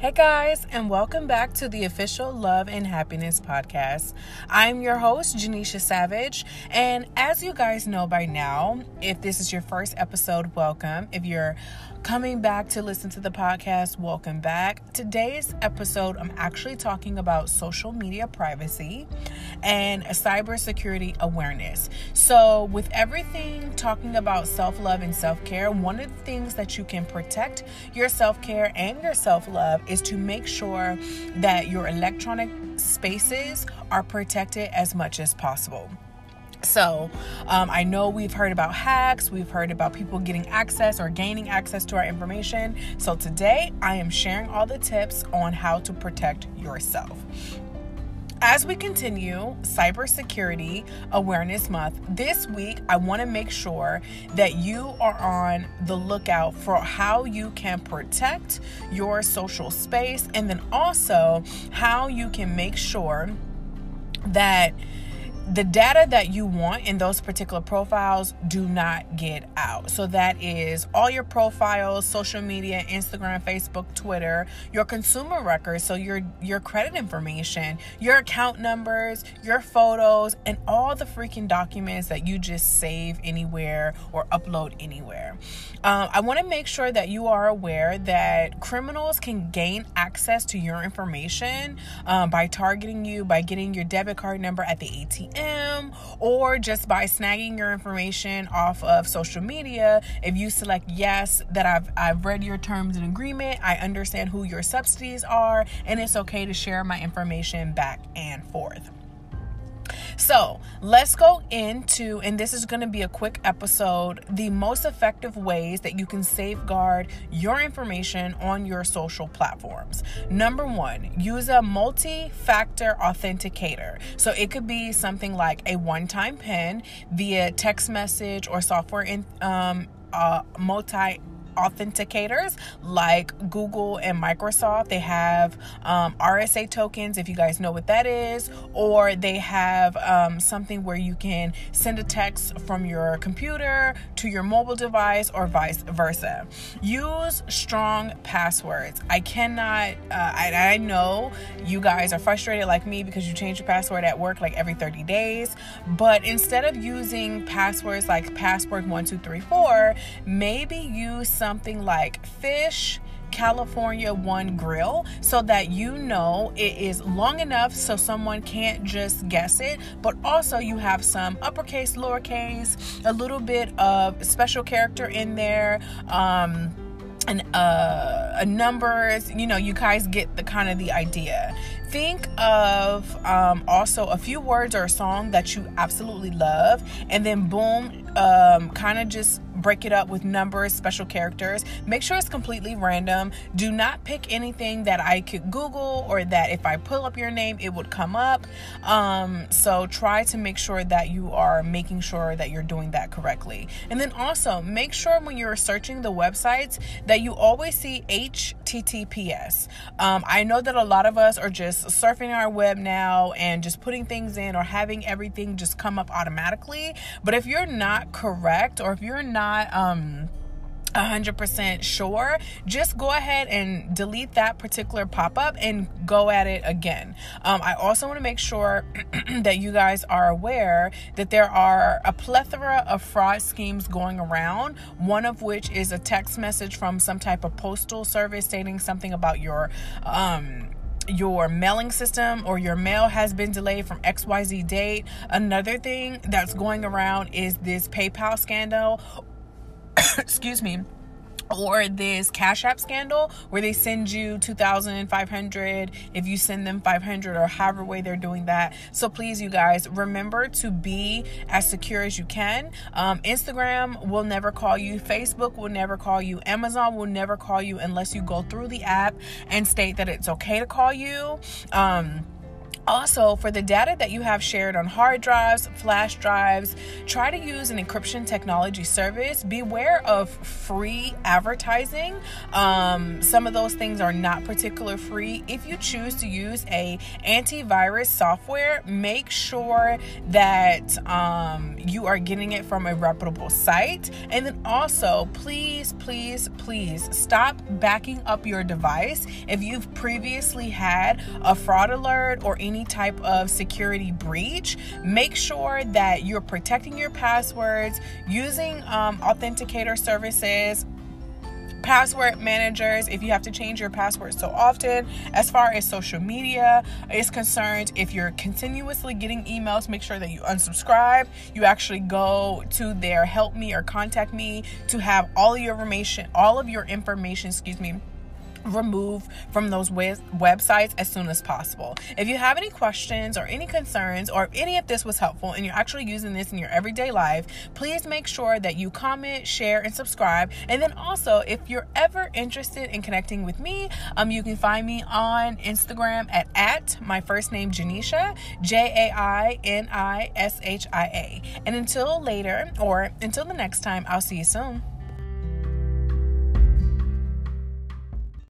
Hey guys, and welcome back to the official Love and Happiness podcast. I'm your host, Jainishia Savage, and as you guys know by now, if this is your first episode, welcome. If you're coming back to listen to the podcast, welcome back. Today's episode, I'm actually talking about social media privacy and cybersecurity awareness. So, with everything talking about self love and self care, one of the things that you can protect your self care and your self love is to make sure that your electronic spaces are protected as much as possible. So, um, I know we've heard about hacks, we've heard about people getting access or gaining access to our information. So, today I am sharing all the tips on how to protect yourself. As we continue Cybersecurity Awareness Month, this week I want to make sure that you are on the lookout for how you can protect your social space and then also how you can make sure that the data that you want in those particular profiles do not get out. So that is all your profiles, social media, Instagram, Facebook, Twitter, your consumer records, so your your credit information, your account numbers, your photos, and all the freaking documents that you just save anywhere or upload anywhere. Um, I want to make sure that you are aware that criminals can gain access to your information um, by targeting you, by getting your debit card number at the ATM or just by snagging your information off of social media. If you select yes, that I've I've read your terms and agreement, I understand who your subsidies are, and it's okay to share my information back and forth. So let's go into, and this is going to be a quick episode, the most effective ways that you can safeguard your information on your social platforms. Number one, use a multi factor authenticator. So it could be something like a one time PIN via text message or software in, um, uh, multi authenticators like Google and Microsoft. They have um, RSA tokens, if you guys know what that is, or they have um, something where you can send a text from your computer to your mobile device or vice versa. Use strong passwords. I cannot, uh, I, I know you guys are frustrated like me because you change your password at work like every 30 days, but instead of using passwords like password1234, maybe use something like fish California One Grill so that you know it is long enough so someone can't just guess it, but also you have some uppercase, lowercase, a little bit of special character in there. Um, and uh, a numbers you know you guys get the kind of the idea think of um, also a few words or a song that you absolutely love and then boom um, kind of just break it up with numbers, special characters. Make sure it's completely random. Do not pick anything that I could Google or that if I pull up your name, it would come up. Um, so try to make sure that you are making sure that you're doing that correctly. And then also make sure when you're searching the websites that you always see HTTPS. Um, I know that a lot of us are just surfing our web now and just putting things in or having everything just come up automatically. But if you're not correct or if you're not not um 100% sure, just go ahead and delete that particular pop up and go at it again. Um, I also want to make sure that you guys are aware that there are a plethora of fraud schemes going around, one of which is a text message from some type of postal service stating something about your. Um, your mailing system or your mail has been delayed from XYZ date. Another thing that's going around is this PayPal scandal excuse me or this cash app scandal where they send you 2500 if you send them 500 or however way they're doing that. So please you guys remember to be as secure as you can. Um, instagram will never call you. Facebook will never call you. Amazon will never call you unless you go through the app and state that it's okay to call you. Um, also, for the data that you have shared on hard drives, flash drives, try to use an encryption technology service. Beware of free advertising. Um, some of those things are not particular free. If you choose to use a antivirus software, make sure that um, you are getting it from a reputable site. And then also, please, please, please stop backing up your device if you've previously had a fraud alert or any type of security breach, make sure that you're protecting your passwords using um, authenticator services password managers if you have to change your password so often. As far as social media is concerned if you're continuously getting emails make sure that you unsubscribe. You actually go to their help me or contact me to have all your information all of your information excuse me remove from those websites as soon as possible. If you have any questions or any concerns or if any of this was helpful and you're actually using this in your everyday life, please make sure that you comment, share, and subscribe. And then also, if you're ever interested in connecting with me, um, you can find me on Instagram at, at my first name Jainishia, J A I N I S H I A. And until later or until the next time, I'll see you soon.